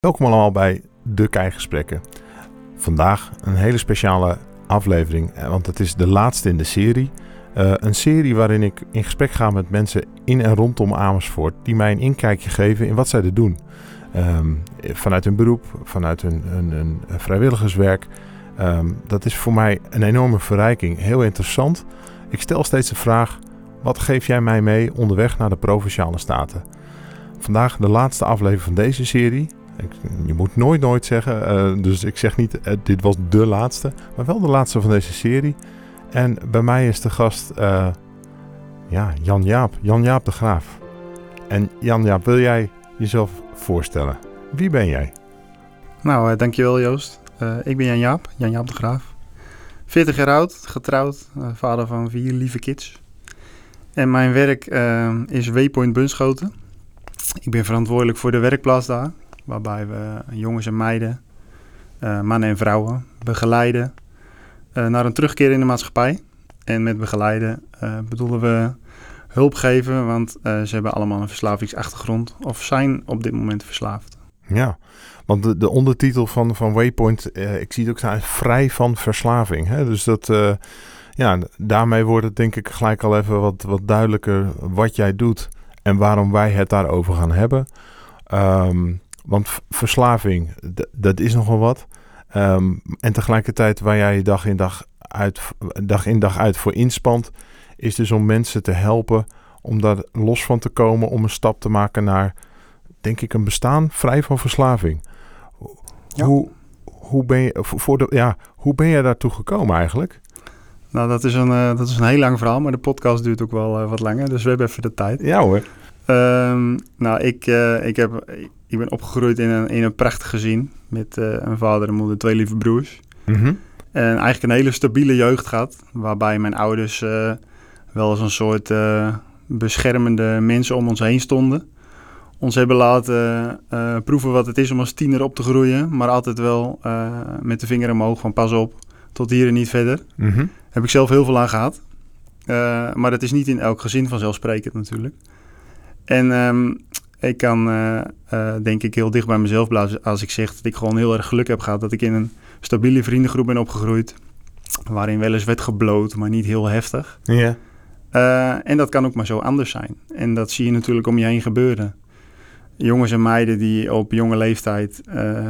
Welkom allemaal bij De Kijkgesprekken. Vandaag een hele speciale aflevering, eh, want het is de laatste in de serie. Uh, een serie waarin ik in gesprek ga met mensen in en rondom Amersfoort die mij een inkijkje geven in wat zij er doen. Um, vanuit hun beroep, vanuit hun, vrijwilligerswerk. Um, dat is voor mij een enorme verrijking, heel interessant. Ik stel steeds de vraag: wat geef jij mij mee onderweg naar de provinciale staten? Vandaag de laatste aflevering van deze serie. Je moet nooit nooit zeggen, uh, dus ik zeg niet uh, dit was de laatste, maar wel de laatste van deze serie. En bij mij is de gast uh, ja, Jan Jaap, Jan Jaap de Graaf. En Jan Jaap, wil jij jezelf voorstellen? Wie ben jij? Nou, dankjewel Joost. ik ben Jan Jaap, Jan Jaap de Graaf. 40 jaar oud, getrouwd, vader van vier lieve kids. En mijn werk is Waypoint Bunschoten. Ik ben verantwoordelijk voor de werkplaats daar waarbij we jongens en meiden, uh, mannen en vrouwen begeleiden uh, naar een terugkeer in de maatschappij. En met begeleiden uh, bedoelen we hulp geven, want ze hebben allemaal een verslavingsachtergrond of zijn op dit moment verslaafd. Ja, want de, de ondertitel van, van Waypoint, ik zie het ook staan, vrij van verslaving. Hè? Dus dat, ja, daarmee wordt het denk ik gelijk al even wat, wat duidelijker wat jij doet en waarom wij het daarover gaan hebben. Um, want verslaving, dat is nogal wat. Um, en tegelijkertijd waar jij je dag in dag, uit, dag in dag uit voor inspant, is dus om mensen te helpen om daar los van te komen, om een stap te maken naar, denk ik, een bestaan vrij van verslaving. Ja. Hoe, hoe, ben je, voor de, ja, hoe ben je daartoe gekomen eigenlijk? Nou, dat is, een, uh, dat is een heel lang verhaal, maar de podcast duurt ook wel uh, wat langer, dus we hebben even de tijd. Ja hoor. Um, nou, ik, uh, ik, heb, ik ben opgegroeid in een, in een prachtig gezin met uh, een vader en moeder, twee lieve broers. Mm -hmm. En eigenlijk een hele stabiele jeugd gehad, waarbij mijn ouders uh, wel als een soort beschermende mensen om ons heen stonden. Ons hebben laten proeven wat het is om als tiener op te groeien, maar altijd wel met de vinger omhoog van pas op, tot hier en niet verder. Mm -hmm. Heb ik zelf heel veel aan gehad. maar dat is niet in elk gezin vanzelfsprekend natuurlijk. En um, ik kan uh, uh, denk ik heel dicht bij mezelf blazen als ik zeg dat ik gewoon heel erg geluk heb gehad dat ik in een stabiele vriendengroep ben opgegroeid. Waarin wel eens werd gebloot, maar niet heel heftig. Ja. Uh, en dat kan ook maar zo anders zijn. En dat zie je natuurlijk om je heen gebeuren. Jongens en meiden die op jonge leeftijd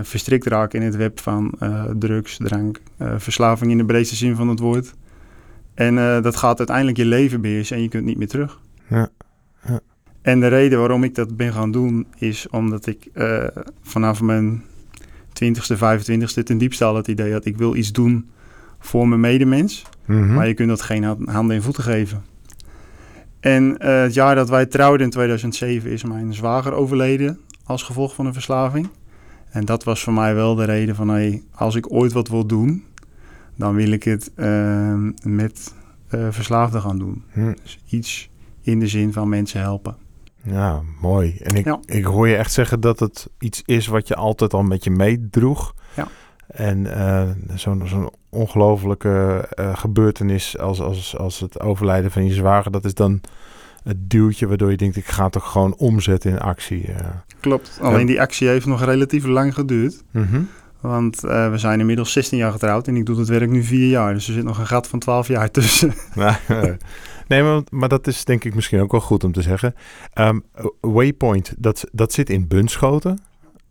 verstrikt raken in het web van drugs, drank, verslaving in de breedste zin van het woord. En dat gaat uiteindelijk je leven beheersen en je kunt niet meer terug. Ja. En de reden waarom ik dat ben gaan doen is omdat ik uh, vanaf mijn 20ste, 25ste ten diepste al het idee had... ik wil iets doen voor mijn medemens. Mm Maar je kunt dat geen handen en voeten geven. En uh, het jaar dat wij trouwden in 2007 is mijn zwager overleden als gevolg van een verslaving. En dat was voor mij wel de reden van... Hey, als ik ooit wat wil doen, dan wil ik het uh, met verslaafden gaan doen. Mm. Dus iets in de zin van mensen helpen. Ja, mooi. En ik, ik hoor je echt zeggen dat het iets is wat je altijd al met je meedroeg. Ja. En uh, zo'n zo'n ongelofelijke uh, gebeurtenis als, als, als het overlijden van je zwager, dat is dan het duwtje waardoor je denkt, ik ga het toch gewoon omzetten in actie. Uh. Klopt, alleen die actie heeft nog relatief lang geduurd. -hmm. Want we zijn inmiddels 16 jaar getrouwd en ik doe het werk nu 4 jaar. Dus er zit nog een gat van 12 jaar tussen. Nee, maar, maar, dat is denk ik misschien ook wel goed om te zeggen. Um, Waypoint, dat, dat zit in Bunschoten.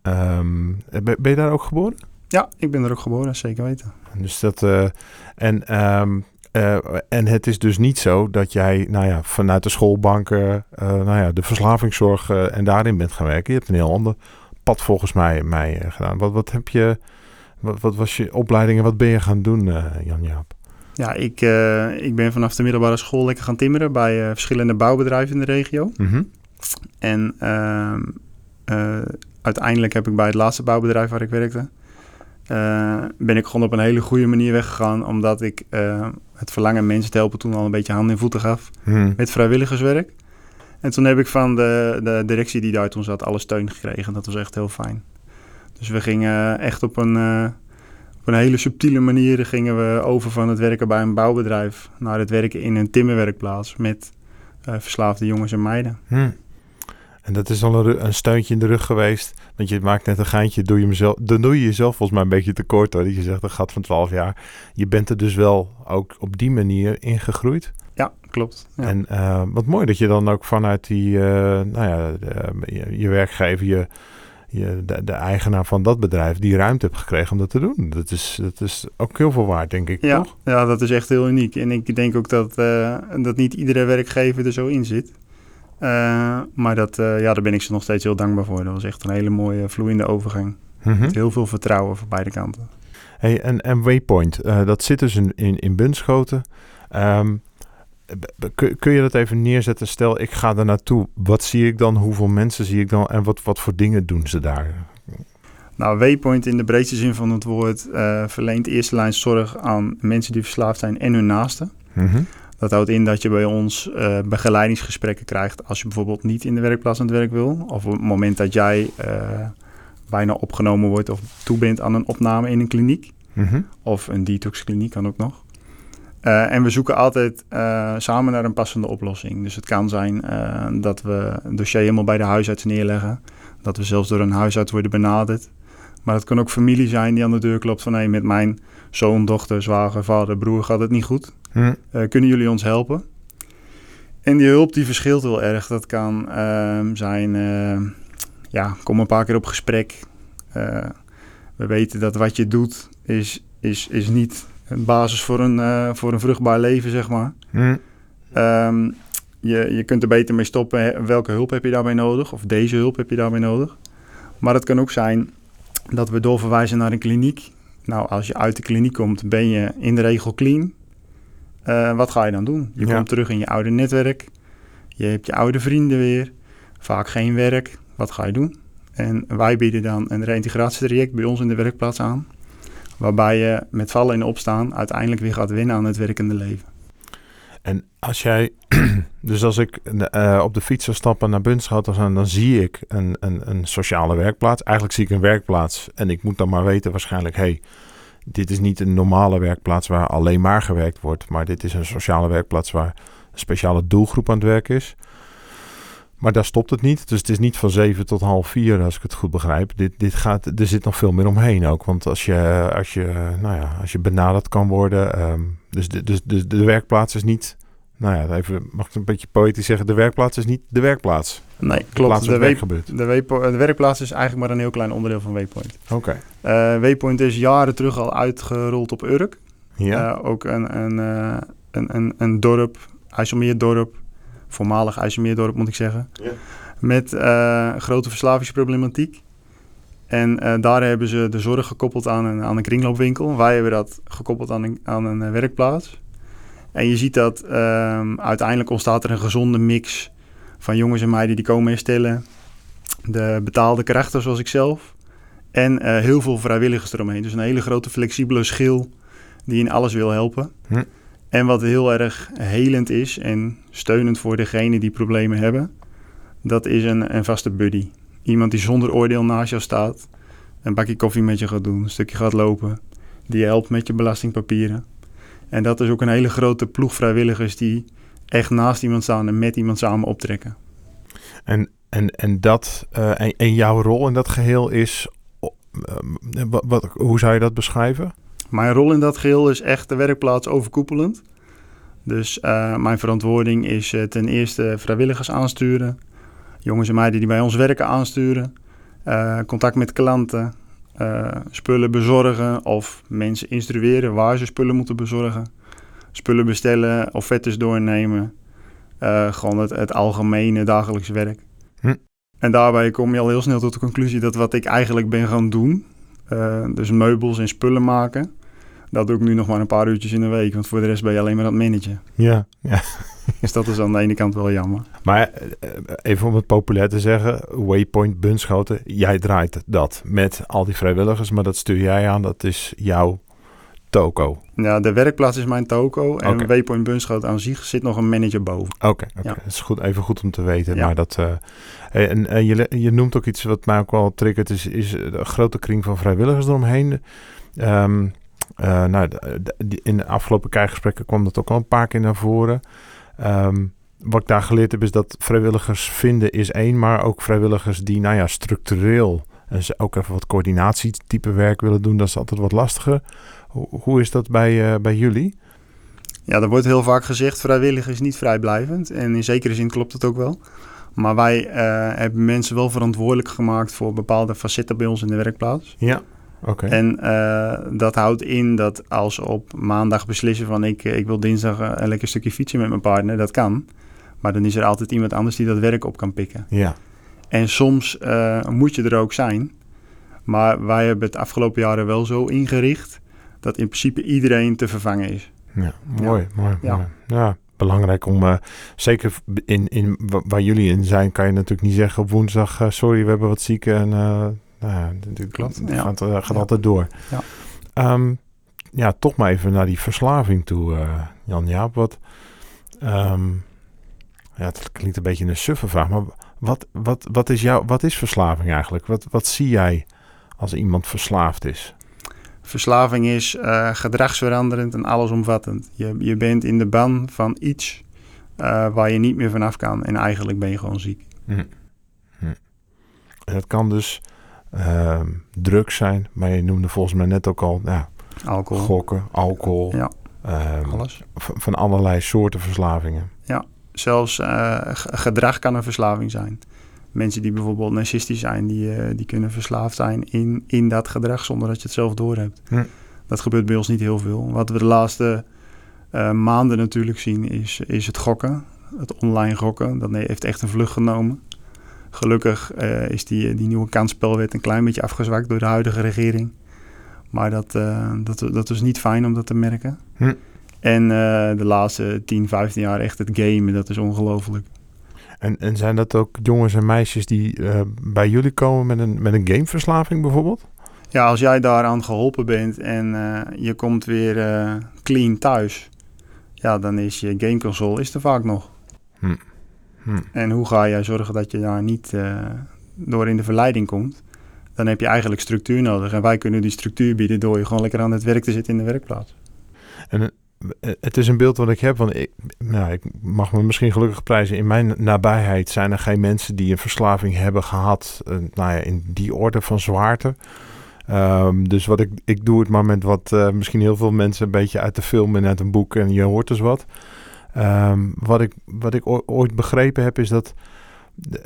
Um, ben, je daar ook geboren? Ja, ik ben er ook geboren, zeker weten. Dus dat, uh, en, um, uh, en het is dus niet zo dat jij nou ja, vanuit de schoolbanken uh, nou ja, de verslavingszorg en daarin bent gaan werken. Je hebt een heel ander pad volgens mij, mij gedaan. Wat, wat heb je, wat, wat was je opleiding en wat ben je gaan doen, Jan-Jaap? Ja, ik, uh, ik ben vanaf de middelbare school lekker gaan timmeren bij uh, verschillende bouwbedrijven in de regio. Mm -hmm. En uh, uiteindelijk heb ik bij het laatste bouwbedrijf waar ik werkte, ben ik gewoon op een hele goede manier weggegaan, omdat ik het verlangen mensen te helpen toen al een beetje hand in voeten gaf mm. met vrijwilligerswerk. En toen heb ik van de, de directie die daar toen zat alle steun gekregen. Dat was echt heel fijn. Dus we gingen echt op een een hele subtiele manier gingen we over van het werken bij een bouwbedrijf naar het werken in een timmerwerkplaats met uh, verslaafde jongens en meiden. Hm. En dat is al een, een, steuntje in de rug geweest. Want je maakt net een geintje, doe je mezelf, dan doe je jezelf volgens mij een beetje tekort hoor. Dat je zegt, dat gaat van 12 jaar. Je bent er dus wel ook op die manier ingegroeid. Ja, klopt. Ja. En uh, wat mooi dat je dan ook vanuit die, uh, nou ja, de, je, je, werkgever, je, je, de, de, eigenaar van dat bedrijf, die ruimte hebt gekregen om dat te doen. Dat is, dat is ook heel veel waard, denk ik. Ja, toch? ja dat is echt heel uniek. En ik denk ook dat, uh, dat niet iedere werkgever er zo in zit. Uh, maar dat, uh, ja, daar ben ik ze nog steeds heel dankbaar voor. Dat was echt een hele mooie vloeiende overgang. Mhm. Met heel veel vertrouwen voor beide kanten. Hey, en, en Waypoint, dat zit dus in, in, in Bunschoten. Um, kun, je dat even neerzetten? Stel, ik ga er naartoe. Wat zie ik dan? Hoeveel mensen zie ik dan? En wat, wat voor dingen doen ze daar? Nou, Waypoint in de breedste zin van het woord uh, verleent eerste lijn zorg aan mensen die verslaafd zijn en hun naasten. Mm -hmm. Dat houdt in dat je bij ons uh, begeleidingsgesprekken krijgt als je bijvoorbeeld niet in de werkplaats aan het werk wil. Of op het moment dat jij uh, bijna opgenomen wordt of toe bent aan een opname in een kliniek. Mm -hmm. Of een detoxkliniek kan ook nog. Uh, en we zoeken altijd samen naar een passende oplossing. Dus het kan zijn dat we een dossier helemaal bij de huisarts neerleggen. Dat we zelfs door een huisarts worden benaderd. Maar het kan ook familie zijn die aan de deur klopt van... hé, hey, met mijn zoon, dochter, zwager, vader, broer gaat het niet goed. Hm. Kunnen jullie ons helpen? En die hulp die verschilt heel erg. Dat kan uh, zijn, ja, kom een paar keer op gesprek. We weten dat wat je doet is, is, is niet een basis voor een, voor een vruchtbaar leven, zeg maar. Hm. Um, je, je kunt er beter mee stoppen. Welke hulp heb je daarbij nodig? Of deze hulp heb je daarbij nodig? Maar het kan ook zijn dat we doorverwijzen naar een kliniek. Nou, als je uit de kliniek komt, ben je in de regel clean. Uh, wat ga je dan doen? Je Ja. komt terug in je oude netwerk. Je hebt je oude vrienden weer. Vaak geen werk. Wat ga je doen? En wij bieden dan een reïntegratietraject bij ons in de werkplaats aan. Waarbij je met vallen en opstaan uiteindelijk weer gaat winnen aan het werkende leven. En als jij, dus als ik uh, op de fiets zou stappen naar Bunschoten, dan, dan zie ik een, een, een sociale werkplaats. Eigenlijk zie ik een werkplaats en ik moet dan maar weten waarschijnlijk, hey, dit is niet een normale werkplaats waar alleen maar gewerkt wordt, maar dit is een sociale werkplaats waar een speciale doelgroep aan het werk is. Maar daar stopt het niet. Dus het is niet van zeven tot half vier, als ik het goed begrijp. Dit, dit gaat, er zit nog veel meer omheen ook. Want als je, als je, nou ja, als je benaderd kan worden. Um, dus, de, dus, dus de werkplaats is niet. Nou ja, even, mag ik een beetje poëtisch zeggen. De werkplaats is niet de werkplaats. Nee, De klopt. De, werk gebeurt. de, de werkplaats is eigenlijk maar een heel klein onderdeel van Waypoint. Oké. Uh, Waypoint is jaren terug al uitgerold op Urk. Ja. Uh, ook een, een, uh, een, een, een dorp, IJsselmeerdorp, voormalig IJsselmeerdorp moet ik zeggen. Ja. Met uh, grote verslavingsproblematiek. En uh, daar hebben ze de zorg gekoppeld aan een, aan een kringloopwinkel. Wij hebben dat gekoppeld aan een, aan een uh, werkplaats. En je ziet dat um, uiteindelijk ontstaat er een gezonde mix van jongens en meiden die komen herstellen. De betaalde krachten zoals ik zelf. En uh, heel veel vrijwilligers eromheen. Dus een hele grote flexibele schil die in alles wil helpen. Hm. En wat heel erg helend is en steunend voor degene die problemen hebben, dat is een, een vaste buddy. Iemand die zonder oordeel naast jou staat, een bakje koffie met je gaat doen, een stukje gaat lopen, die je helpt met je belastingpapieren. En dat is ook een hele grote ploeg vrijwilligers die echt naast iemand staan en met iemand samen optrekken. En, en, en, dat, uh, en, en jouw rol in dat geheel is, uh, wat, wat, hoe zou je dat beschrijven? Mijn rol in dat geheel is echt de werkplaats overkoepelend. Dus uh, mijn verantwoording is uh, ten eerste vrijwilligers aansturen. Jongens en meiden die bij ons werken aansturen. Uh, contact met klanten. spullen bezorgen of mensen instrueren waar ze spullen moeten bezorgen. Spullen bestellen, offertes doornemen. gewoon het, het, algemene dagelijks werk. Hm. En daarbij kom je al heel snel tot de conclusie dat wat ik eigenlijk ben gaan doen... dus meubels en spullen maken dat doe ik nu nog maar een paar uurtjes in de week. Want voor de rest ben je alleen maar aan het managen. Ja, ja. dus dat is aan de ene kant wel jammer. Maar even om het populair te zeggen. Waypoint Bunschoten. Jij draait dat met al die vrijwilligers. Maar dat stuur jij aan. Dat is jouw toko. Ja, de werkplaats is mijn toko. En okay. Waypoint Bunschoten aan zich zit nog een manager boven. Oké, okay, okay. ja. dat is goed, even goed om te weten. Ja. Maar dat, uh, en, en je, je noemt ook iets wat mij ook wel triggert. Is, is een grote kring van vrijwilligers eromheen. Um, Uh, nou, in de afgelopen kijkgesprekken kwam dat ook al een paar keer naar voren. Um, wat ik daar geleerd heb is dat vrijwilligers vinden is één, maar ook vrijwilligers die, nou ja, structureel en ze ook even wat coördinatietype werk willen doen, dat is altijd wat lastiger. Hoe, hoe is dat bij, uh, bij jullie? Ja, er wordt heel vaak gezegd, vrijwillig is niet vrijblijvend. En in zekere zin klopt het ook wel. Maar wij uh, hebben mensen wel verantwoordelijk gemaakt voor bepaalde facetten bij ons in de werkplaats. Ja. En uh, dat houdt in dat als op maandag beslissen van ik, ik wil dinsdag een lekker stukje fietsen met mijn partner, dat kan. Maar dan is er altijd iemand anders die dat werk op kan pikken. Ja. En soms uh, moet je er ook zijn. Maar wij hebben het afgelopen jaren wel zo ingericht dat in principe iedereen te vervangen is. Ja, mooi, ja. mooi, ja. mooi. Ja, belangrijk om, uh, zeker in, in waar jullie in zijn, kan je natuurlijk niet zeggen op woensdag, uh, sorry, we hebben wat zieken en nou ja, dit klopt. Ja. gaat, gaat ja. altijd door. Ja. Um, ja, toch maar even naar die verslaving toe, Jan Jaap. Wat, um, ja, het klinkt een beetje een suffe vraag, maar wat, wat, wat, is jouw, wat is verslaving eigenlijk? Wat, wat zie jij als iemand verslaafd is? Verslaving is uh, gedragsveranderend en allesomvattend. Je, je bent in de ban van iets uh, waar je niet meer vanaf kan. En eigenlijk ben je gewoon ziek. Hm. Hm. En dat kan dus uh, drugs zijn, maar je noemde volgens mij net ook al ja, alcohol. gokken, alcohol. Ja, ehm, alles. Van allerlei soorten verslavingen. Ja, zelfs uh, gedrag kan een verslaving zijn. Mensen die bijvoorbeeld narcistisch zijn, die, uh, die kunnen verslaafd zijn in, in dat gedrag zonder dat je het zelf doorhebt. Hm. Dat gebeurt bij ons niet heel veel. Wat we de laatste uh, maanden natuurlijk zien is, is het gokken. Het online gokken. Dat heeft echt een vlucht genomen. Gelukkig is die, die nieuwe kansspelwet een klein beetje afgezwakt door de huidige regering. Maar dat, dat, dat is niet fijn om dat te merken. Hm. En uh, de laatste 10, 15 jaar echt het gamen, dat is ongelooflijk. En, en zijn dat ook jongens en meisjes die uh, bij jullie komen met een, met een gameverslaving bijvoorbeeld? Ja, als jij daaraan geholpen bent en uh, je komt weer clean thuis, ja, dan is je gameconsole is er vaak nog. Hm. Hm. En hoe ga jij zorgen dat je daar niet door in de verleiding komt? Dan heb je eigenlijk structuur nodig. En wij kunnen die structuur bieden door je gewoon lekker aan het werk te zitten in de werkplaats. En het is een beeld wat ik heb, want ik, nou, ik mag me misschien gelukkig prijzen. In mijn nabijheid zijn er geen mensen die een verslaving hebben gehad, uh, nou ja, in die orde van zwaarte. Um, dus wat ik, ik doe het maar met wat uh, misschien heel veel mensen een beetje uit de film en uit een boek en je hoort dus wat. Um, wat, ik, wat ik ooit begrepen heb is dat,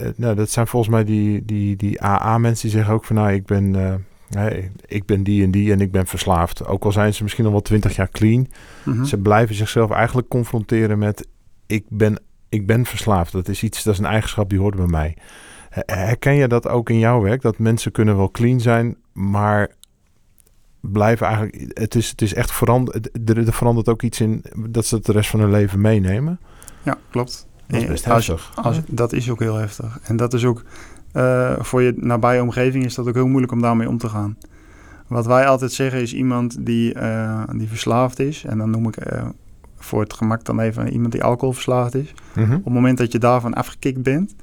uh, nou, dat zijn volgens mij die, die, die AA-mensen die zeggen ook van nou, ik ben... Uh, Hey, ik ben die en die en ik ben verslaafd. Ook al zijn ze misschien al wel twintig jaar clean. Mhm. Ze blijven zichzelf eigenlijk confronteren met... Ik ben, ik ben verslaafd. Dat is iets, dat is een eigenschap die hoort bij mij. Herken je dat ook in jouw werk? Dat mensen kunnen wel clean zijn, maar blijven eigenlijk... Het is, het is echt veranderd. Er, er verandert ook iets in dat ze het de rest van hun leven meenemen. Ja, klopt. Dat is best als, heftig. Als, dat is ook heel heftig. En dat is ook... Uh, voor je nabije omgeving is dat ook heel moeilijk om daarmee om te gaan. Wat wij altijd zeggen is iemand die, uh, die verslaafd is, en dan noem ik uh, voor het gemak dan even iemand die alcoholverslaafd is. Mm -hmm. Op het moment dat je daarvan afgekikt bent,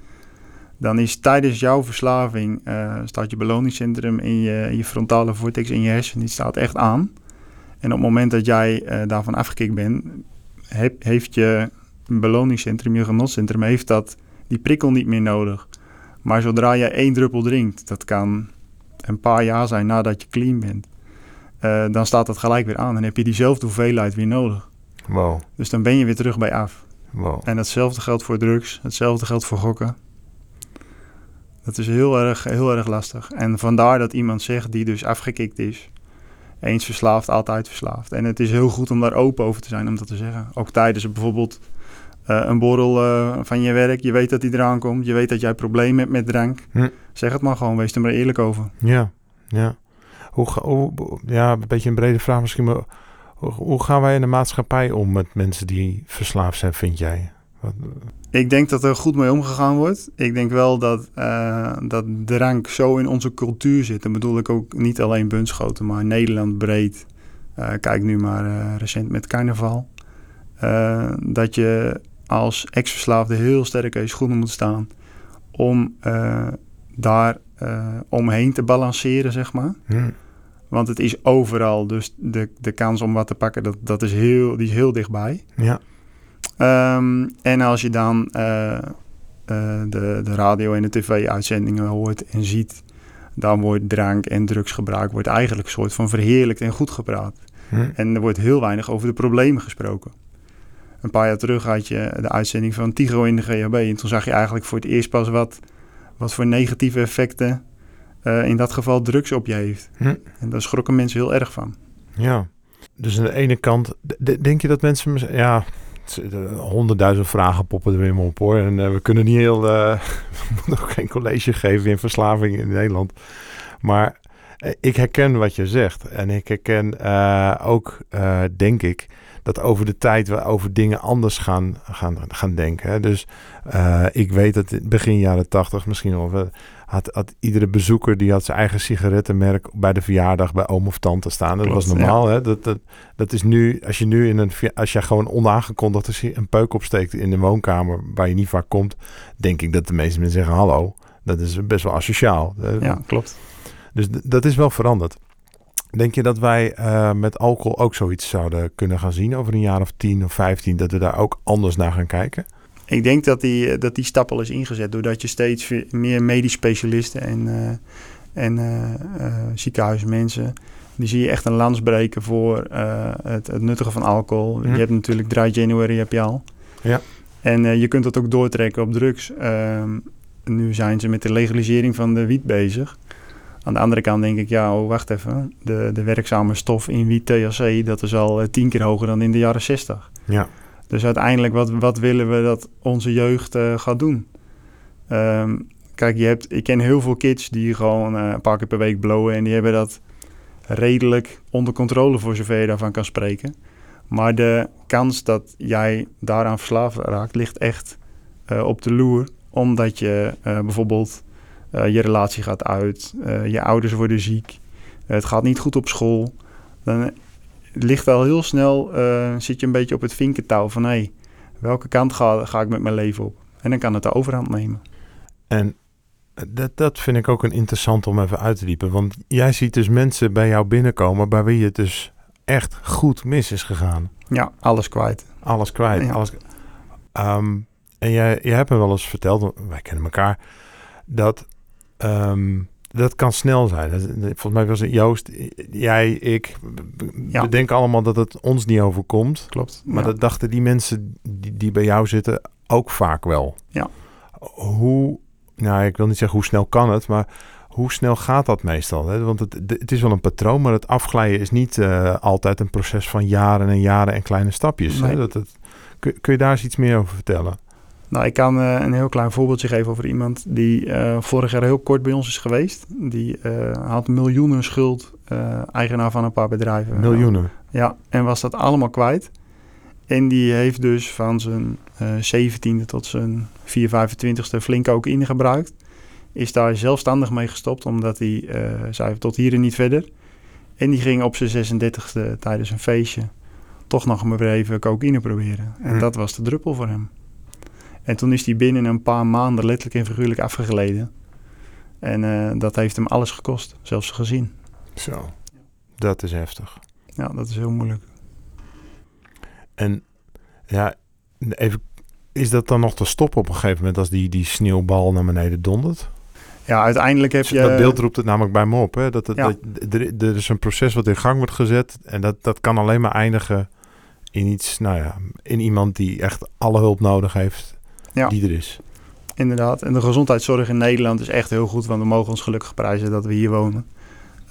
dan is tijdens jouw verslaving staat je beloningscentrum in je, je frontale vortex in je hersenen, die staat echt aan. En op het moment dat jij daarvan afgekikt bent, heb, heeft je beloningscentrum, je genotcentrum, heeft dat die prikkel niet meer nodig. Maar zodra je één druppel drinkt, dat kan een paar jaar zijn nadat je clean bent, uh, dan staat dat gelijk weer aan. Dan heb je diezelfde hoeveelheid weer nodig. Wow. Dus dan ben je weer terug bij af. Wow. En hetzelfde geldt voor drugs, hetzelfde geldt voor gokken. Dat is heel erg, heel erg lastig. En vandaar dat iemand zegt die dus afgekikt is. Eens verslaafd, altijd verslaafd. En het is heel goed om daar open over te zijn om dat te zeggen. Ook tijdens bijvoorbeeld uh, een borrel uh, van je werk. Je weet dat die eraan komt. Je weet dat jij problemen hebt met drank. Hm. Zeg het maar gewoon. Wees er maar eerlijk over. Ja, ja. Hoe, hoe, ja, een beetje een brede vraag misschien. Maar hoe, hoe, gaan wij in de maatschappij om met mensen die verslaafd zijn, vind jij? Wat? Ik denk dat er goed mee omgegaan wordt. Ik denk wel dat, uh, dat drank zo in onze cultuur zit. En bedoel ik ook niet alleen Bunschoten, maar Nederland breed. kijk nu maar recent met carnaval. dat je als ex-verslaafde heel sterk in je schoenen moet staan om daar omheen te balanceren, zeg maar. Hmm. Want het is overal, dus de, de kans om wat te pakken, dat, dat is heel, die is heel dichtbij. Ja. Ehm, en als je dan uh, de, de radio en de tv-uitzendingen hoort en ziet, dan wordt drank en drugsgebruik wordt eigenlijk een soort van verheerlijkt en goed gepraat. Hm. En er wordt heel weinig over de problemen gesproken. Een paar jaar terug had je de uitzending van Tigo in de GHB. En toen zag je eigenlijk voor het eerst pas wat, wat voor negatieve effecten uh, in dat geval drugs op je heeft. Hm. En daar schrokken mensen heel erg van. Ja, dus aan de ene kant, denk je dat mensen, ja, honderdduizend vragen poppen er weer op hoor. En uh, we kunnen niet heel, uh, we moeten ook geen college geven in verslaving in Nederland. Maar ik herken wat je zegt. En ik herken ook, denk ik, dat over de tijd we over dingen anders gaan, gaan, gaan denken. Dus ik weet dat begin jaren tachtig misschien wel had, had iedere bezoeker die had zijn eigen sigarettenmerk bij de verjaardag bij oom of tante staan. Dat was normaal. Hè? Dat, dat, dat is nu, als je nu in een, als je gewoon onaangekondigd een peuk opsteekt in de woonkamer waar je niet vaak komt, denk ik dat de meeste mensen zeggen hallo. Dat is best wel asociaal. Ja, klopt. Dus dat is wel veranderd. Denk je dat wij uh, met alcohol ook zoiets zouden kunnen gaan zien over een jaar of tien of vijftien, dat we daar ook anders naar gaan kijken? Ik denk dat die, dat die stap al is ingezet doordat je steeds meer medisch specialisten en, uh, en uh, ziekenhuismensen. Die zie je echt een lans breken voor het, het, nuttigen van alcohol. Mhm. Je hebt natuurlijk Dry January heb je al. Ja. En je kunt dat ook doortrekken op drugs. Ehm, nu zijn ze met de legalisering van de wiet bezig. Aan de andere kant denk ik, ja, oh, wacht even. De, de werkzame stof in wiet THC, dat is al tien keer hoger dan in de jaren 60. Ja. Dus uiteindelijk, wat, wat willen we dat onze jeugd uh, gaat doen? Ehm, kijk, je hebt, ik ken heel veel kids die gewoon uh, een paar keer per week blowen en die hebben dat redelijk onder controle voor zover je daarvan kan spreken. Maar de kans dat jij daaraan verslaafd raakt, ligt echt uh, op de loer. Omdat je bijvoorbeeld je relatie gaat uit, je ouders worden ziek, het gaat niet goed op school. Ligt al heel snel, uh, zit je een beetje op het vinkentouw van hé, hey, welke kant ga, ga ik met mijn leven op? En dan kan het de overhand nemen. En dat, dat vind ik ook een interessant om even uit te diepen. Want jij ziet dus mensen bij jou binnenkomen bij wie het dus echt goed mis is gegaan. Ja, alles kwijt. Alles kwijt. Alles... Um, en jij, jij hebt me wel eens verteld, wij kennen elkaar, dat um, dat kan snel zijn. Volgens mij was het Joost, jij, ik. We denken allemaal dat het ons niet overkomt. Klopt. Maar dat dachten die mensen die, die bij jou zitten ook vaak wel. Ja. Hoe, nou ik wil niet zeggen hoe snel kan het, maar hoe snel gaat dat meestal? Hè? Want het, het is wel een patroon, maar het afglijden is niet uh, altijd een proces van jaren en jaren en kleine stapjes. Nee. Hè? Dat het, kun, kun je daar eens iets meer over vertellen? Nou, ik kan uh, een heel klein voorbeeldje geven over iemand die uh, vorig jaar heel kort bij ons is geweest. Die uh, had miljoenen schuld, eigenaar van een paar bedrijven. Miljoenen? Ja, en was dat allemaal kwijt. En die heeft dus van zijn 17e tot zijn 4, 25e flink ook ingebruikt. Is daar zelfstandig mee gestopt, omdat hij zei tot hier en niet verder. En die ging op zijn 36e tijdens een feestje toch nog maar even cocaïne proberen. En hm. dat was de druppel voor hem. En toen is hij binnen een paar maanden letterlijk en figuurlijk afgegleden. En uh, dat heeft hem alles gekost, zelfs zijn gezin. Zo, dat is heftig. Ja, dat is heel moeilijk. En ja, even, is dat dan nog te stoppen op een gegeven moment als die, die sneeuwbal naar beneden dondert? Ja, uiteindelijk heb je... Dat beeld roept het namelijk bij me op. Hè? Dat, het, ja. dat, er, er is een proces wat in gang wordt gezet. En dat, dat kan alleen maar eindigen in iets, nou ja, in iemand die echt alle hulp nodig heeft ja. die er is. Inderdaad. En de gezondheidszorg in Nederland is echt heel goed, want we mogen ons gelukkig prijzen dat we hier wonen.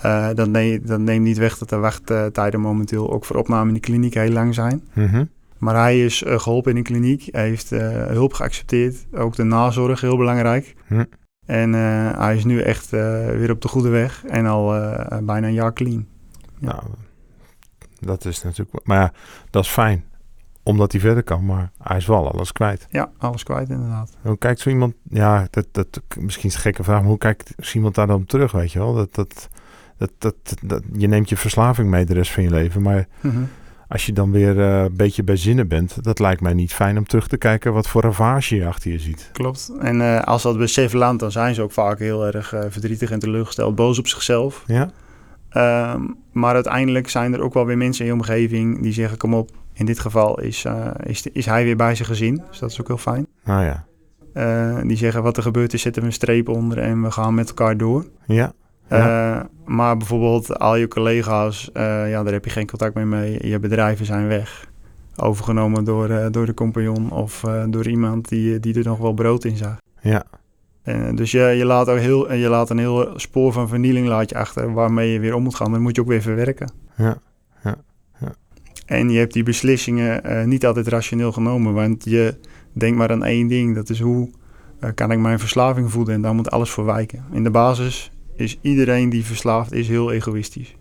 Uh, dat, neemt, dat, neemt niet weg dat de wachttijden momenteel ook voor opname in de kliniek heel lang zijn. Mm Maar hij is uh, geholpen in de kliniek. Hij heeft uh, hulp geaccepteerd. Ook de nazorg, heel belangrijk. Mm. En hij is nu echt weer op de goede weg. En al bijna een jaar clean. Ja. Nou, dat is natuurlijk... Maar ja, dat is fijn omdat hij verder kan, maar hij is wel alles kwijt. Ja, alles kwijt inderdaad. Hoe kijkt zo iemand, ja, dat, dat, misschien is een gekke vraag, maar hoe kijkt zo iemand daar dan terug, weet je wel? Dat, dat, dat, dat, dat, je neemt je verslaving mee de rest van je leven, maar mm-hmm. als je dan weer uh, een beetje bij zinnen bent, dat lijkt mij niet fijn om terug te kijken wat voor ravage je achter je ziet. Klopt. En uh, als dat besef landt, dan zijn ze ook vaak heel erg uh, verdrietig en teleurgesteld, boos op zichzelf. Ja. Um, maar uiteindelijk zijn er ook wel weer mensen in je omgeving die zeggen: Kom op, In dit geval is, is, is hij weer bij zijn gezin, dus dat is ook heel fijn. Nou ja. die zeggen wat er gebeurt is, zetten we een streep onder en we gaan met elkaar door. Ja. ja. maar bijvoorbeeld al je collega's, ja, daar heb je geen contact meer mee. Je bedrijven zijn weg overgenomen door, door de compagnon of door iemand die, die er nog wel brood in zag. Ja. En dus je, je, laat ook heel, je laat een heel spoor van vernieling laat je achter waarmee je weer om moet gaan. Dan moet je ook weer verwerken. Ja. En je hebt die beslissingen uh, niet altijd rationeel genomen, want je denkt maar aan één ding. Dat is hoe kan ik mijn verslaving voeden en daar moet alles voor wijken. In de basis is iedereen die verslaafd is heel egoïstisch.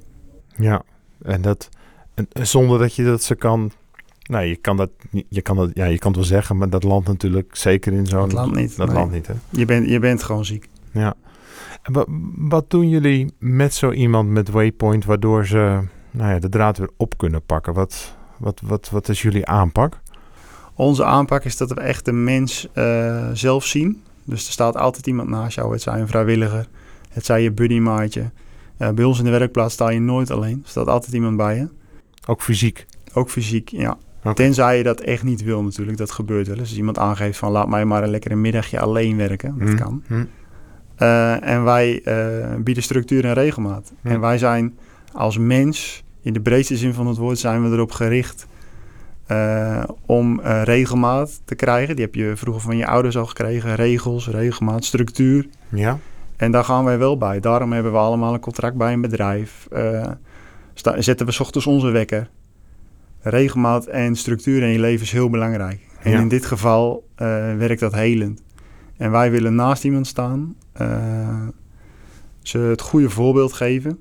Ja, en dat zonder dat je dat ze kan nou, je kan dat, je kan dat, ja, je kan het wel zeggen, maar dat land natuurlijk zeker in zo'n land niet. Dat land niet, hè? Je bent, je bent gewoon ziek. Ja. En wat, wat doen jullie met zo iemand met Waypoint, waardoor ze, nou ja, de draad weer op kunnen pakken? Wat, wat, wat, wat is jullie aanpak? Onze aanpak is dat we echt de mens uh, zelf zien. Dus er staat altijd iemand naast jou. Het zij een vrijwilliger, het zij je buddymaatje. Uh, bij ons in de werkplaats sta je nooit alleen. Er staat altijd iemand bij je. Ook fysiek? Ook fysiek, ja. Tenzij je dat echt niet wil natuurlijk, dat gebeurt wel eens. Als iemand aangeeft van laat mij maar een lekkere middagje alleen werken, dat hm, kan. Hm. Uh, en wij bieden structuur en regelmaat. Hm. En wij zijn als mens, in de breedste zin van het woord, zijn we erop gericht uh, om regelmaat te krijgen. Die heb je vroeger van je ouders al gekregen. Regels, regelmaat, structuur. Ja. En daar gaan wij wel bij. Daarom hebben we allemaal een contract bij een bedrijf. zetten we s ochtends onze wekker regelmaat en structuur in je leven is heel belangrijk. En in dit geval werkt dat helend. En wij willen naast iemand staan, ze het goede voorbeeld geven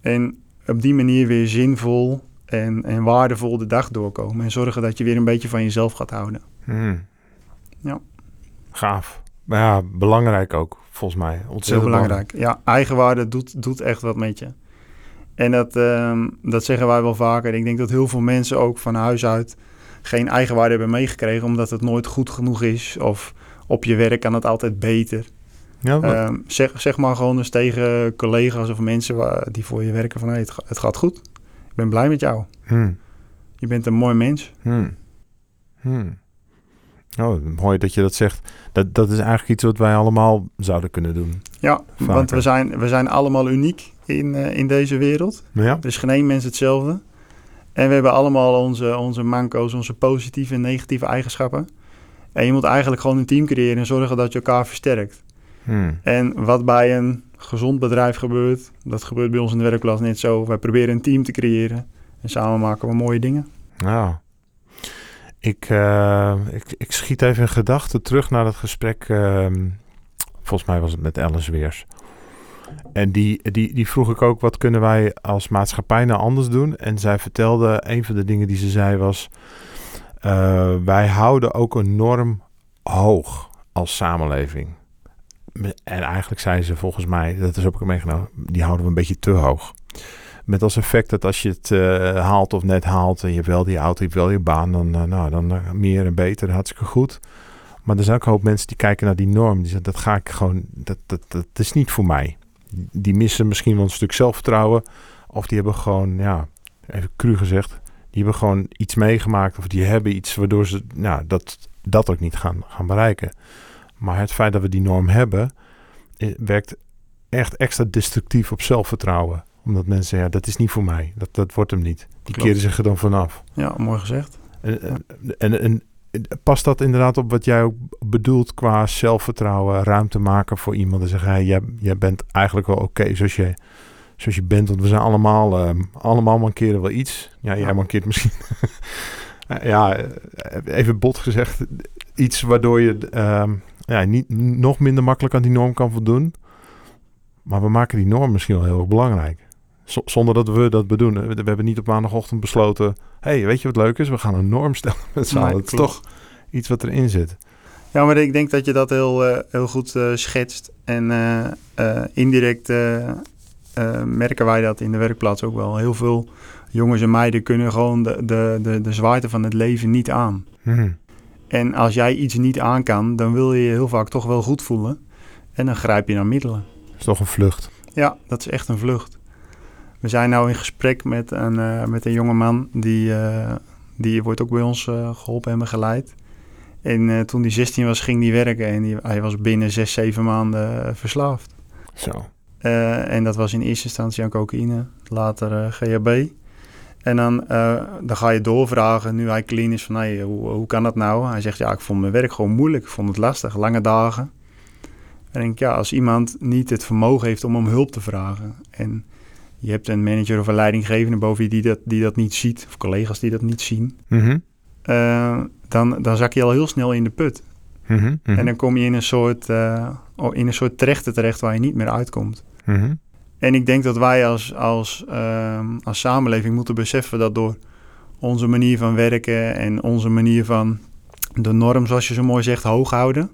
en op die manier weer zinvol en, en waardevol de dag doorkomen. En zorgen dat je weer een beetje van jezelf gaat houden. Hmm. Ja. Gaaf. Maar ja, belangrijk ook, volgens mij. Ontzettend heel belangrijk. Ja, eigenwaarde doet, doet echt wat met je. En dat, um, dat zeggen wij wel vaker. Ik denk dat heel veel mensen ook van huis uit geen eigenwaarde hebben meegekregen, omdat het nooit goed genoeg is. Of op je werk kan het altijd beter. Ja, um, zeg, zeg maar gewoon eens tegen collega's of mensen waar, die voor je werken van hey, het, het, gaat goed. Ik ben blij met jou. Hmm. Je bent een mooi mens. Hmm. Hmm. Oh, mooi dat je dat zegt. Dat, dat is eigenlijk iets wat wij allemaal zouden kunnen doen. Ja, want we zijn, we zijn allemaal uniek in, uh, in deze wereld. Ja. Er is geen één mens hetzelfde. En we hebben allemaal onze, onze manco's, onze positieve en negatieve eigenschappen. En je moet eigenlijk gewoon een team creëren en zorgen dat je elkaar versterkt. Hmm. En wat bij een gezond bedrijf gebeurt, dat gebeurt bij ons in de werkplaats net zo. Wij proberen een team te creëren en samen maken we mooie dingen. Nou, ik, uh, ik, ik schiet even in gedachten terug naar dat gesprek. Uh, volgens mij was het met Alice Weers. En die, die, die vroeg ik ook, wat kunnen wij als maatschappij nou anders doen? En zij vertelde, een van de dingen die ze zei was... Uh, wij houden ook een norm hoog als samenleving. En eigenlijk zei ze volgens mij, dat is ook meegenomen, die houden we een beetje te hoog. Met als effect dat als je het uh, haalt of net haalt en je wel die auto, je hebt wel je baan, dan, uh, nou, dan meer en beter, hartstikke goed. Maar er zijn ook een hoop mensen die kijken naar die norm. Die zeggen, dat ga ik gewoon, dat, dat, dat is niet voor mij die missen misschien wel een stuk zelfvertrouwen. Of die hebben gewoon, ja, even cru gezegd, die hebben gewoon iets meegemaakt. Of die hebben iets waardoor ze nou, dat, dat ook niet gaan, gaan bereiken. Maar het feit dat we die norm hebben, werkt echt extra destructief op zelfvertrouwen. Omdat mensen zeggen, ja, dat is niet voor mij. Dat, dat wordt hem niet. Die keren zich er dan vanaf. Ja, mooi gezegd. En, en, en, past dat inderdaad op wat jij ook bedoelt qua zelfvertrouwen, ruimte maken voor iemand en zeggen, hey, jij, jij bent eigenlijk wel oké zoals, je, zoals je bent, want we zijn allemaal, uh, allemaal mankeren wel iets. Ja, jij mankeert misschien, ja, even bot gezegd, iets waardoor je uh, ja, niet, nog minder makkelijk aan die norm kan voldoen. Maar we maken die norm misschien wel heel erg belangrijk. zonder dat we dat bedoelen. We, we hebben niet op maandagochtend besloten hey, weet je wat leuk is? We gaan een norm stellen met z'n allen. Het is toch iets wat erin zit. Ja, maar ik denk dat je dat heel, uh, heel goed uh, schetst. En uh, indirect merken wij dat in de werkplaats ook wel. Heel veel jongens en meiden kunnen gewoon de, de, de, de zwaarte van het leven niet aan. Hmm. En als jij iets niet aan kan, dan wil je je heel vaak toch wel goed voelen. En dan grijp je naar middelen. Dat is toch een vlucht? Ja, dat is echt een vlucht. We zijn nou in gesprek met een, uh, met een jonge man die, uh, Die wordt ook bij ons geholpen en begeleid. En toen hij 16 was, ging hij werken en die, hij was binnen 6, 7 maanden verslaafd. Zo. en dat was in eerste instantie aan cocaïne, later GHB. En dan, dan ga je doorvragen, nu hij clean is, van hey, hoe, hoe kan dat nou? Hij zegt, ja, ik vond mijn werk gewoon moeilijk. Ik vond het lastig, lange dagen. En denk ja, als iemand niet het vermogen heeft om om hulp te vragen... en je hebt een manager of een leidinggevende boven je die dat, die dat niet ziet... of collega's die dat niet zien... Mhm. Eh, dan, dan zak je al heel snel in de put. Mhm, mhm. En dan kom je in een soort, uh, in een soort terechte terecht waar je niet meer uitkomt. En ik denk dat wij als, als, uh, als samenleving moeten beseffen dat door onze manier van werken en onze manier van de norm, zoals je zo mooi zegt, hoog houden,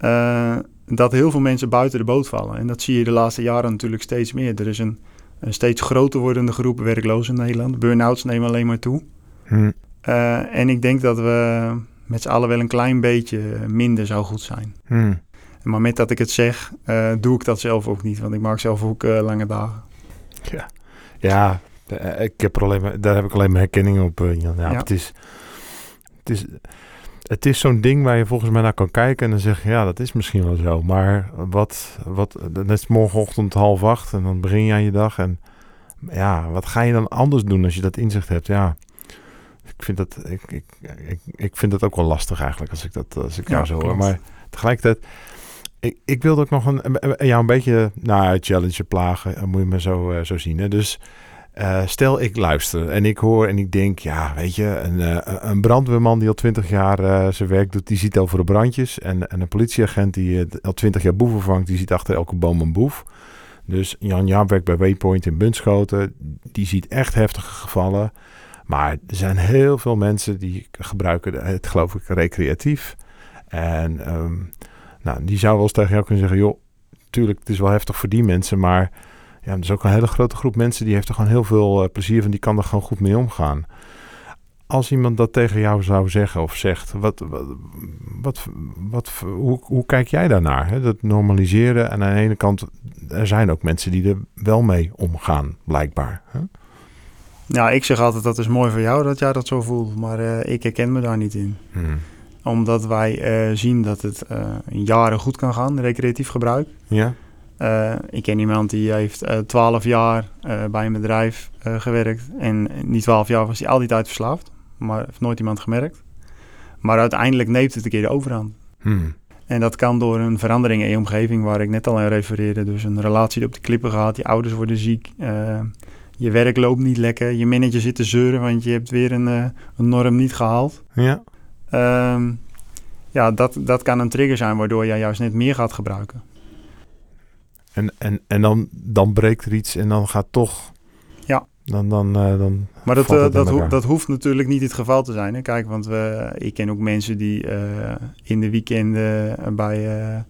uh, dat heel veel mensen buiten de boot vallen. En dat zie je de laatste jaren natuurlijk steeds meer. Er is een, een steeds groter wordende groep werklozen in Nederland. Burn-outs nemen alleen maar toe. Hm. Uh, en ik denk dat we met z'n allen wel een klein beetje minder zou goed zijn. Hm. Maar met dat ik het zeg, uh, doe ik dat zelf ook niet. Want ik maak zelf ook uh, lange dagen. Ja, ja ik heb er alleen maar, daar heb ik alleen maar herkenning op. Ja, ja. Het is... Het is het is zo'n ding waar je volgens mij naar kan kijken en dan zeg je, ja, dat is misschien wel zo. Maar wat, wat, dan is morgenochtend half acht en dan begin je aan je dag. En ja, wat ga je dan anders doen als je dat inzicht hebt? Ja, ik vind dat, ik, ik, ik, ik vind dat ook wel lastig eigenlijk als ik dat, als ik jou zo hoor. Maar tegelijkertijd, ik, ik wilde ook nog een, jou een beetje, nou, challenge plagen, moet je me zo, uh, zo zien. Hè? Dus uh, stel, ik luister en ik hoor en ik denk, ja, weet je, een, een brandweerman die al twintig jaar zijn werk doet, die ziet over de brandjes. En, en een politieagent die al twintig jaar boeven vangt, die ziet achter elke boom een boef. Dus Jan Jaap werkt bij Waypoint in Bunschoten, die ziet echt heftige gevallen. Maar er zijn heel veel mensen die gebruiken het, geloof ik, recreatief. En um, nou, die zou wel eens tegen jou kunnen zeggen, joh, tuurlijk, het is wel heftig voor die mensen, maar ja, er is ook een hele grote groep mensen die heeft er gewoon heel veel uh, plezier van. Die kan er gewoon goed mee omgaan. Als iemand dat tegen jou zou zeggen of zegt, wat, wat, wat, wat hoe, hoe kijk jij daarnaar? Hè? Dat normaliseren. En aan de ene kant, er zijn ook mensen die er wel mee omgaan, blijkbaar. Hè? Nou, ik zeg altijd dat is mooi voor jou dat jij dat zo voelt, maar uh, ik herken me daar niet in. Hmm. Omdat wij uh, zien dat het in jaren goed kan gaan, recreatief gebruik. Ja. Uh, ik ken iemand die heeft 12 jaar bij een bedrijf gewerkt. En in die 12 jaar was hij al die tijd verslaafd. Maar heeft nooit iemand gemerkt. Maar uiteindelijk neemt het een keer de overhand. Hmm. En dat kan door een verandering in je omgeving, waar ik net al aan refereerde. Dus een relatie die op de klippen gaat, je ouders worden ziek. je werk loopt niet lekker. Je manager zit te zeuren, want je hebt weer een, een norm niet gehaald. Ja. Um, ja, dat, dat kan een trigger zijn waardoor jij juist net meer gaat gebruiken. En, en, en dan, dan breekt er iets en dan gaat toch. Ja. Dan, dan, uh, dan maar dat, uh, dat, ho dat hoeft natuurlijk niet het geval te zijn. Hè? Kijk, want we, ik ken ook mensen die uh, in de weekenden bij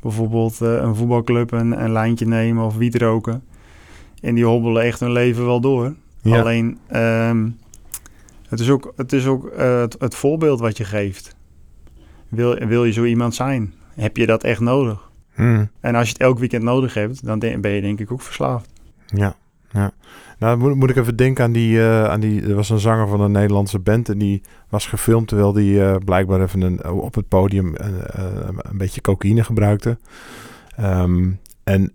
bijvoorbeeld een voetbalclub een, een lijntje nemen of wiet roken. En die hobbelen echt hun leven wel door. Ja. Alleen, um, het is ook, het, is ook het, het voorbeeld wat je geeft. Wil, wil je zo iemand zijn? Heb je dat echt nodig? Hmm. En als je het elk weekend nodig hebt, dan ben je denk ik ook verslaafd. Ja, ja. Nou moet, moet ik even denken aan die, uh, aan die... Er was een zanger van een Nederlandse band en die was gefilmd... terwijl die uh, blijkbaar even een, op het podium een beetje cocaïne gebruikte. Um, en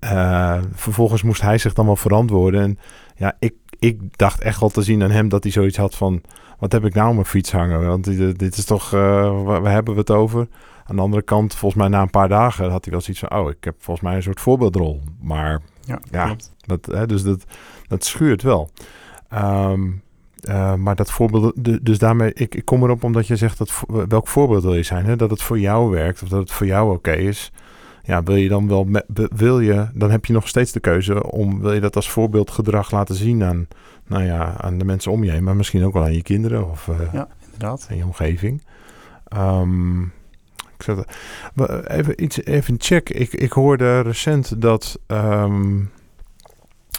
vervolgens moest hij zich dan wel verantwoorden. En ja, ik, ik dacht echt wel te zien aan hem dat hij zoiets had van... Wat heb ik nou op mijn fiets hangen? Want dit is toch... waar hebben we het over? Aan de andere kant, volgens mij na een paar dagen had hij wel zoiets van... oh, ik heb volgens mij een soort voorbeeldrol. Maar ja, ja dat, hè, dus dat, dat schuurt wel. Um, uh, maar dat voorbeeld, dus daarmee, ik, ik kom erop omdat je zegt dat welk voorbeeld wil je zijn, hè? dat het voor jou werkt of dat het voor jou oké okay is. Ja, wil je dan wel, met, wil je, dan heb je nog steeds de keuze om, wil je dat als voorbeeldgedrag laten zien aan, nou ja, aan de mensen om je heen, maar misschien ook wel aan je kinderen of uh, ja, inderdaad. aan je omgeving. Um, ik zet, even iets, even check. Ik, ik hoorde recent dat, um,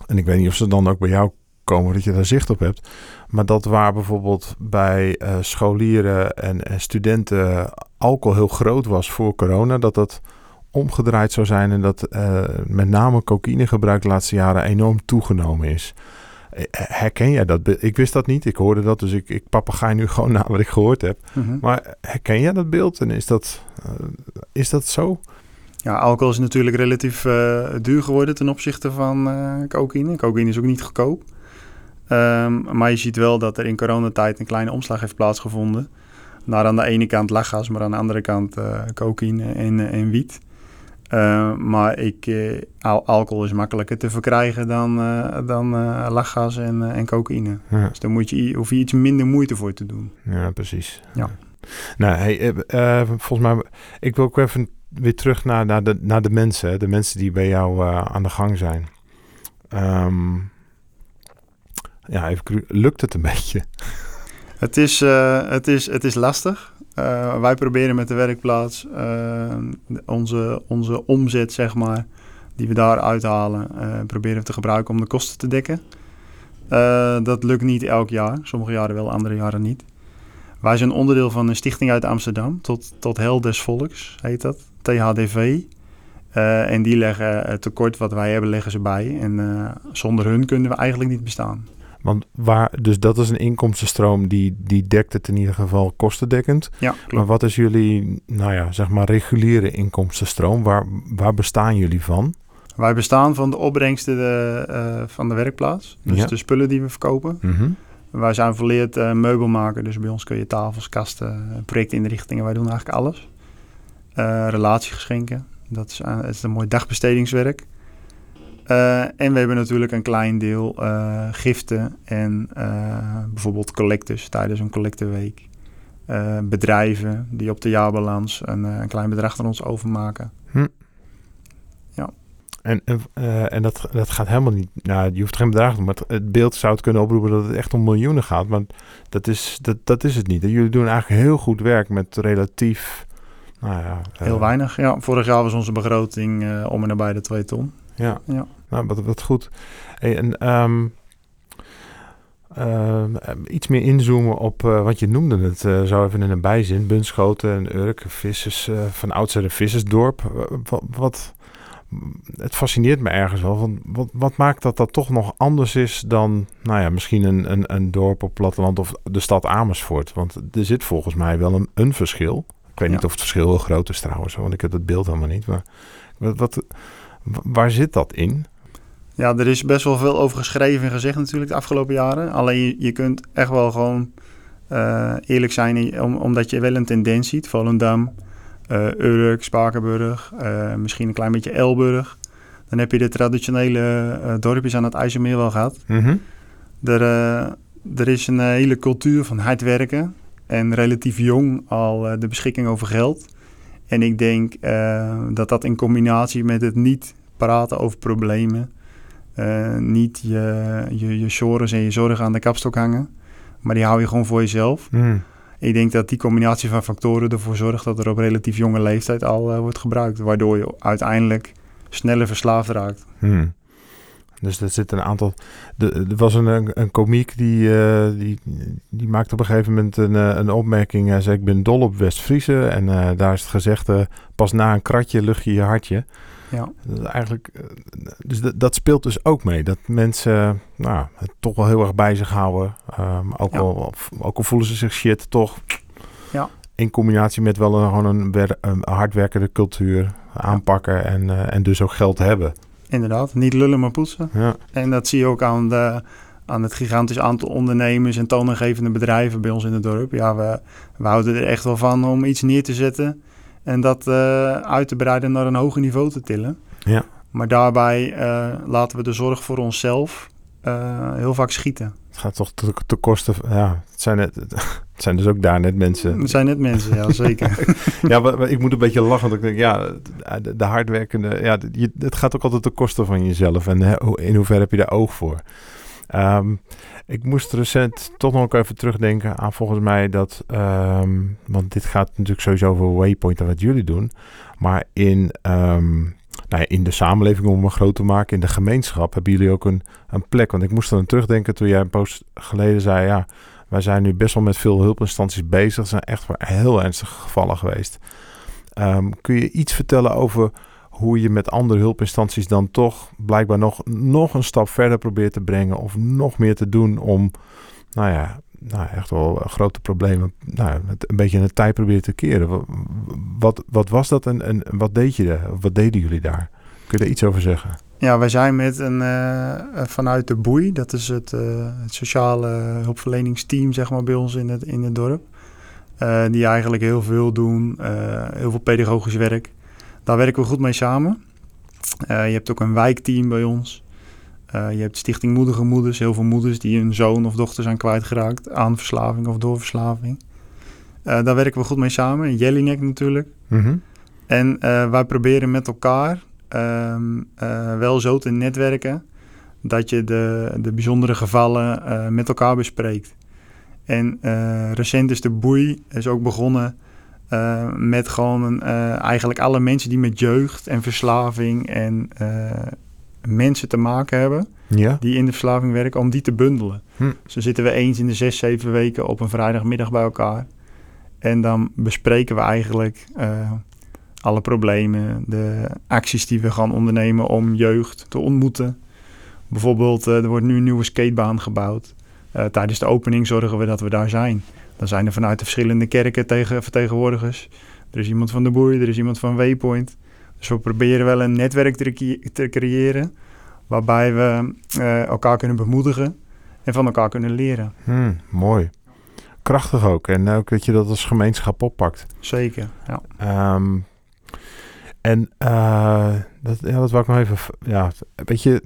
en ik weet niet of ze dan ook bij jou komen, dat je daar zicht op hebt, maar dat waar bijvoorbeeld bij uh, scholieren en, en, studenten alcohol heel groot was voor corona, dat dat omgedraaid zou zijn en dat uh, met name cocaïnegebruik de laatste jaren enorm toegenomen is. herken jij dat? Ik wist dat niet, ik hoorde dat, dus ik, ik papegaai nu gewoon naar wat ik gehoord heb. Mhm. Maar herken jij dat beeld en is dat, is dat zo? Ja, alcohol is natuurlijk relatief duur geworden ten opzichte van cocaïne. Cocaïne is ook niet goedkoop. Ehm, maar je ziet wel dat er in coronatijd een kleine omslag heeft plaatsgevonden. Naar aan de ene kant lachgas, maar aan de andere kant uh, cocaïne en, uh, en wiet. Uh, maar ik, al alcohol is makkelijker te verkrijgen dan, dan lachgas en, en cocaïne. Ja. Dus daar moet je, hoef je iets minder moeite voor te doen. Ja, precies. Ja. Nou, hey, volgens mij, ik wil ook even weer terug naar, naar, de, naar de mensen. De mensen die bij jou aan de gang zijn. Um, ja, even, lukt het een beetje? Het is, uh, het is, het is lastig. Uh, wij proberen met de werkplaats uh, onze, onze omzet, zeg maar, die we daar uithalen, proberen te gebruiken om de kosten te dekken. dat lukt niet elk jaar. Sommige jaren wel, andere jaren niet. Wij zijn onderdeel van een stichting uit Amsterdam, tot, tot Hel des Volks heet dat, THDV. en die leggen het tekort wat wij hebben, leggen ze bij. En zonder hun kunnen we eigenlijk niet bestaan. Want waar, dus dat is een inkomstenstroom die, die dekt het in ieder geval kostendekkend. Ja, klopt. Maar wat is jullie, nou ja, zeg maar reguliere inkomstenstroom? Waar, waar bestaan jullie van? Wij bestaan van de opbrengsten de, uh, van de werkplaats. Dus Ja. de spullen die we verkopen. Mhm. Wij zijn volleerd uh, meubelmaker. Dus bij ons kun je tafels, kasten, projectinrichtingen. Wij doen eigenlijk alles. Uh, relatiegeschenken. Dat is, het is een mooi dagbestedingswerk. Uh, en we hebben natuurlijk een klein deel uh, giften en uh, bijvoorbeeld collectors tijdens een collecteweek. bedrijven die op de jaarbalans een, een, klein bedrag aan ons overmaken. Hm. Ja. En, en dat, dat gaat helemaal niet. Nou, je hoeft geen bedrag te doen, maar het, het, beeld zou het kunnen oproepen dat het echt om miljoenen gaat. Maar dat is, dat, dat is het niet. Jullie doen eigenlijk heel goed werk met relatief. Nou ja, heel weinig. Ja, vorig jaar was onze begroting om en nabij de 2 ton. Ja. ja. Nou, wat, wat goed. Hey, en um, uh, iets meer inzoomen op, uh, want je noemde het uh, zo even in een bijzin, Bunschoten en Urk, vissers, van oudsher een vissersdorp. Wat, wat, het fascineert me ergens wel, want wat, wat maakt dat dat toch nog anders is dan, nou ja, misschien een, een, een dorp op platteland of de stad Amersfoort? Want er zit volgens mij wel een, een verschil. Ik weet Ja. niet of het verschil heel groot is trouwens, want ik heb het beeld helemaal niet. Maar wat, wat, waar zit dat in? Ja, er is best wel veel over geschreven en gezegd natuurlijk de afgelopen jaren. Alleen je, je kunt echt wel gewoon uh, eerlijk zijn, om, omdat je wel een tendens ziet. Volendam, uh, Urk, Spakenburg, uh, misschien een klein beetje Elburg. Dan heb je de traditionele dorpjes aan het IJsselmeer wel gehad. Mm -hmm. er, er is een hele cultuur van hard werken en relatief jong al de beschikking over geld. En ik denk dat dat in combinatie met het niet praten over problemen... Uh, niet je, je, je sores en je zorgen aan de kapstok hangen. Maar die hou je gewoon voor jezelf. Mm. Ik denk dat die combinatie van factoren ervoor zorgt dat er op relatief jonge leeftijd al uh, wordt gebruikt. Waardoor je uiteindelijk sneller verslaafd raakt. Mm. Dus er zit een aantal. De, er was een, een, een komiek die, uh, die, die maakte op een gegeven moment een, een opmerking. Hij zei: Ik ben dol op West-Friese. En daar is het gezegd: pas na een kratje lucht je je hartje. Ja. Dat eigenlijk, dus dat, dat, speelt dus ook mee. Dat mensen nou, het toch wel heel erg bij zich houden. Um, ook, Ja. al, ook al voelen ze zich shit, toch. Ja. In combinatie met wel een, gewoon een, wer- een hardwerkende cultuur aanpakken en, uh, en dus ook geld hebben. Inderdaad, niet lullen maar poetsen. Ja. En dat zie je ook aan, de, aan het gigantisch aantal ondernemers en toonaangevende bedrijven bij ons in het dorp. Ja, we, we houden er echt wel van om iets neer te zetten en dat uh, uit te breiden naar een hoger niveau te tillen. Ja. Maar daarbij uh, laten we de zorg voor onszelf uh, heel vaak schieten. Het gaat toch te, te kosten. Ja, het zijn, net, het zijn dus ook daar net mensen. Het zijn net mensen, ja, zeker. ja, maar, maar, ik moet een beetje lachen. Want ik denk, ja, de, de hardwerkende. Ja, het gaat ook altijd ten koste van jezelf. En in hoeverre heb je daar oog voor? Um, ik moest recent toch nog even terugdenken aan volgens mij dat, um, want dit gaat natuurlijk sowieso over Waypoint en wat jullie doen, maar in, um, nou in de samenleving om hem groot te maken, in de gemeenschap, hebben jullie ook een, een plek. Want ik moest dan terugdenken toen jij een post geleden zei, ja, wij zijn nu best wel met veel hulpinstanties bezig, er zijn echt heel ernstige gevallen geweest. kun je iets vertellen over hoe je met andere hulpinstanties dan toch blijkbaar nog, nog een stap verder probeert te brengen of nog meer te doen om, nou ja, nou, echt wel grote problemen, nou, een beetje in de tijd proberen te keren. Wat, wat, was dat en, en wat deed je Wat deden jullie daar? Kun je er iets over zeggen? Ja, wij zijn met een, uh, vanuit de Boei, dat is het, het sociale hulpverleningsteam zeg maar, bij ons in het, in het dorp. Die eigenlijk heel veel doen, heel veel pedagogisch werk. Daar werken we goed mee samen. je hebt ook een wijkteam bij ons. je hebt Stichting Moedige Moeders, heel veel moeders die hun zoon of dochter zijn kwijtgeraakt aan verslaving of door verslaving. daar werken we goed mee samen, in Jellinek natuurlijk. Mm -hmm. En wij proberen met elkaar um, uh, wel zo te netwerken dat je de, de bijzondere gevallen uh, met elkaar bespreekt. En uh, recent is de boei is ook begonnen met gewoon eigenlijk alle mensen die met jeugd en verslaving en mensen te maken hebben, ja. die in de verslaving werken, om die te bundelen. Hm. Zo zitten we eens in de zes, zeven weken op een vrijdagmiddag bij elkaar. En dan bespreken we eigenlijk alle problemen, de acties die we gaan ondernemen om jeugd te ontmoeten. Bijvoorbeeld, er wordt nu een nieuwe skatebaan gebouwd. Tijdens de opening zorgen we dat we daar zijn. Dan zijn er vanuit de verschillende kerken tegen vertegenwoordigers. Er is iemand van de Boei, er is iemand van Waypoint. Dus we proberen wel een netwerk te, te creëren waarbij we uh, elkaar kunnen bemoedigen en van elkaar kunnen leren. Hmm, mooi. Krachtig ook. En ook dat je dat als gemeenschap oppakt. Zeker, ja. Um, en uh, dat, ja, dat wou ik nog even... Ja, weet je,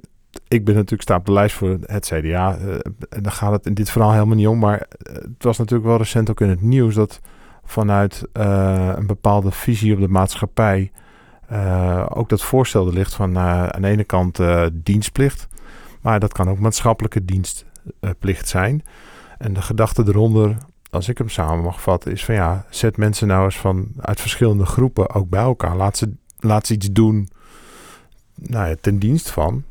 ik ben natuurlijk sta op de lijst voor het CDA. Uh, en dan gaat het in dit verhaal helemaal niet om. Maar eh, het was natuurlijk wel recent ook in het nieuws dat vanuit uh, een bepaalde visie op de maatschappij ook dat voorstel er ligt van aan de ene kant dienstplicht. Maar dat kan ook maatschappelijke dienstplicht zijn. En de gedachte eronder, als ik hem samen mag vatten, is van ja, zet mensen nou eens van uit verschillende groepen ook bij elkaar. Laat ze laat ze iets doen nou ten dienst van.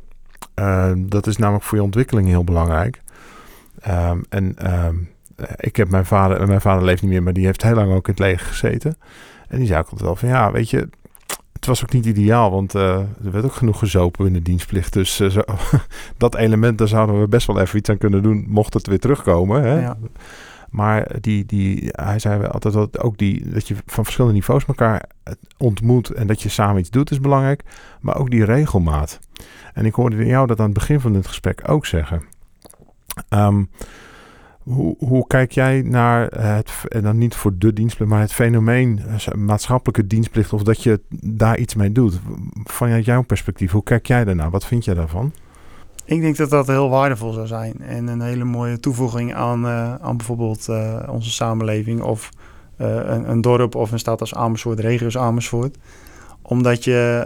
Ehm, dat is namelijk voor je ontwikkeling heel belangrijk. Ehm, en ehm, ik heb mijn vader, mijn vader leeft niet meer, maar die heeft heel lang ook in het leger gezeten. En die zei ook altijd wel van ja, weet je, het was ook niet ideaal, want uh, er werd ook genoeg gezopen in de dienstplicht. Dus uh, zo, dat element, daar zouden we best wel even iets aan kunnen doen, mocht het weer terugkomen. Hè? Ja. Maar die, die, hij zei altijd dat ook die, dat je van verschillende niveaus elkaar ontmoet en dat je samen iets doet is belangrijk. Maar ook die regelmaat. En ik hoorde jou dat aan het begin van dit gesprek ook zeggen. Um, hoe, hoe, kijk jij naar het, en dan niet voor de dienstplicht, maar het fenomeen eh, maatschappelijke dienstplicht of dat je daar iets mee doet? Vanuit jouw perspectief, hoe kijk jij daarnaar? Wat vind jij daarvan? Ik denk dat dat heel waardevol zou zijn en een hele mooie toevoeging aan, uh, aan bijvoorbeeld onze samenleving of een, een, dorp of een stad als Amersfoort, regio's Amersfoort. Omdat je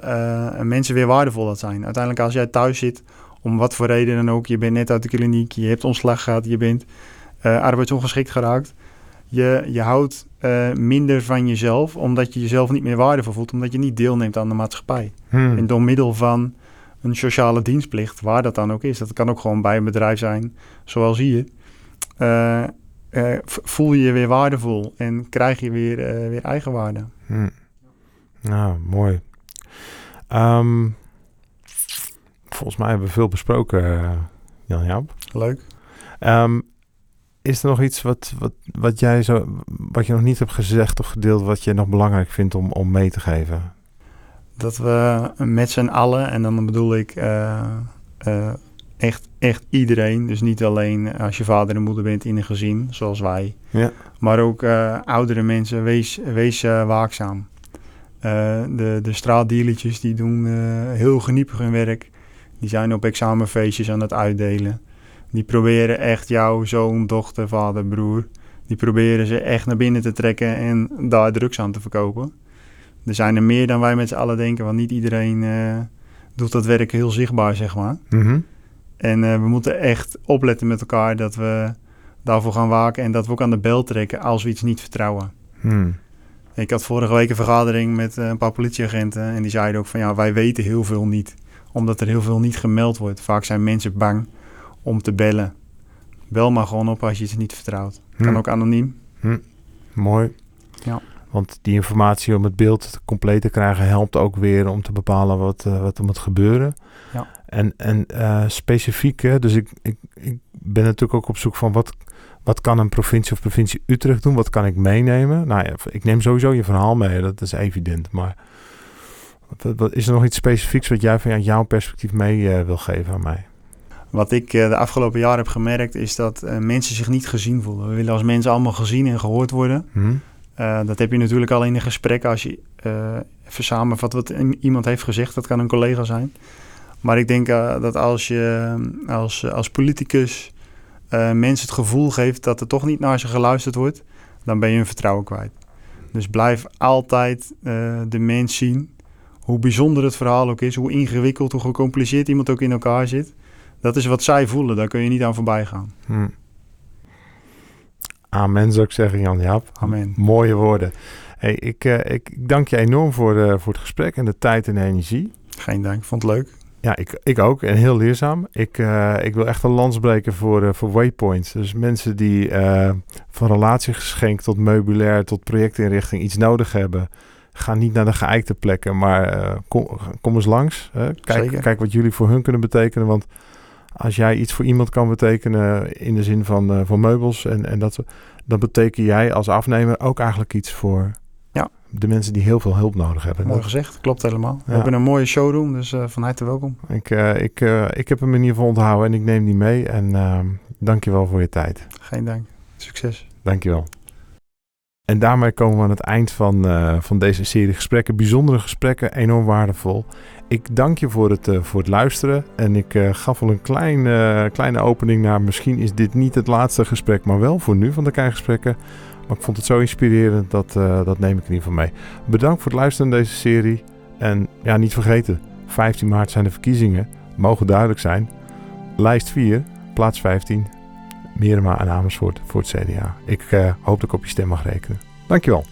mensen weer waardevol laat zijn. Uiteindelijk als jij thuis zit, om wat voor reden dan ook, je bent net uit de kliniek, je hebt ontslag gehad, je bent arbeidsongeschikt geraakt. Je, je houdt minder van jezelf, omdat je jezelf niet meer waardevol voelt, omdat je niet deelneemt aan de maatschappij. Hmm. En door middel van een sociale dienstplicht, waar dat dan ook is. Dat kan ook gewoon bij een bedrijf zijn, zoals hier. Uh, voel je je weer waardevol en krijg je weer, weer eigenwaarde. Hm. Nou, mooi. Um, volgens mij hebben we veel besproken, Jan Jaap. Leuk. Um, is er nog iets wat, wat, wat, jij zo, wat je nog niet hebt gezegd of gedeeld, wat je nog belangrijk vindt om, om mee te geven? dat we met z'n allen, en dan bedoel ik uh, uh, echt, echt iedereen, dus niet alleen als je vader en moeder bent in een gezin, zoals wij, ja. maar ook uh, oudere mensen, wees, wees waakzaam. De, de straatdealertjes die doen heel geniepig hun werk. Die zijn op examenfeestjes aan het uitdelen. Die proberen echt jouw zoon, dochter, vader, broer. Die proberen ze echt naar binnen te trekken en daar drugs aan te verkopen er zijn er meer dan wij met z'n allen denken, want niet iedereen uh, doet dat werk heel zichtbaar, zeg maar. Mm En uh, we moeten echt opletten met elkaar dat we daarvoor gaan waken en dat we ook aan de bel trekken als we iets niet vertrouwen. Mm. Ik had vorige week een vergadering met uh, een paar politieagenten en die zeiden ook van ja, wij weten heel veel niet, omdat er heel veel niet gemeld wordt. Vaak zijn mensen bang om te bellen. Bel maar gewoon op als je iets niet vertrouwt. Kan hm. ook anoniem. Hm. Mooi. Ja. Want die informatie om het beeld compleet te krijgen helpt ook weer om te bepalen wat, uh, wat er moet gebeuren. Ja. En, en uh, specifiek, hè, dus ik, ik, ik ben natuurlijk ook op zoek van wat, wat kan een provincie of provincie Utrecht doen? Wat kan ik meenemen? Nou ja, ik neem sowieso je verhaal mee, dat is evident. Maar wat, is er nog iets specifieks wat jij van jouw perspectief mee uh, wil geven aan mij? Wat ik uh, de afgelopen jaren heb gemerkt is dat uh, mensen zich niet gezien voelen. We willen als mensen allemaal gezien en gehoord worden. Hmm. dat heb je natuurlijk al in een gesprek als je even samenvat wat iemand heeft gezegd. Dat kan een collega zijn. Maar ik denk dat als je als, als politicus mensen het gevoel geeft dat er toch niet naar ze geluisterd wordt, dan ben je hun vertrouwen kwijt. Dus blijf altijd de mens zien hoe bijzonder het verhaal ook is, hoe ingewikkeld, hoe gecompliceerd iemand ook in elkaar zit. Dat is wat zij voelen, daar kun je niet aan voorbij gaan. Hm. Amen zou ik zeggen, Jan Jaap. Amen. Mooie woorden. Hey, ik, uh, ik dank je enorm voor, uh, voor het gesprek en de tijd en de energie. Geen dank, vond het leuk. Ja, ik, ik ook. En heel leerzaam. Ik, uh, ik wil echt een lans breken voor, voor waypoints. Dus mensen die van relatiegeschenk tot meubilair tot projectinrichting iets nodig hebben ga niet naar de geëikte plekken, maar uh, kom, kom, eens langs. Hè. Kijk, kijk wat jullie voor hun kunnen betekenen. Want als jij iets voor iemand kan betekenen in de zin van, uh, van meubels en, en dat, dan beteken jij als afnemer ook eigenlijk iets voor. De mensen die heel veel hulp nodig hebben. Mooi gezegd, klopt helemaal. We hebben een mooie showroom, dus uh, van harte welkom. Ik, ik, ik heb hem in ieder geval onthouden en ik neem die mee. En dank je wel voor je tijd. Geen dank. Succes. Dank je wel. En daarmee komen we aan het eind van, van deze serie gesprekken. Bijzondere gesprekken, enorm waardevol. Ik dank je voor het, voor het luisteren. En ik gaf al een klein, kleine opening naar. Misschien is dit niet het laatste gesprek, maar wel voor nu van de Kijkgesprekken. Maar ik vond het zo inspirerend, dat, dat neem ik in ieder geval mee. Bedankt voor het luisteren naar deze serie. En ja, niet vergeten, 15 maart zijn de verkiezingen. Mogen duidelijk zijn. Lijst 4, plaats 15. Meerma en Amersfoort voor het CDA. Ik uh, hoop dat ik op je stem mag rekenen. Dankjewel.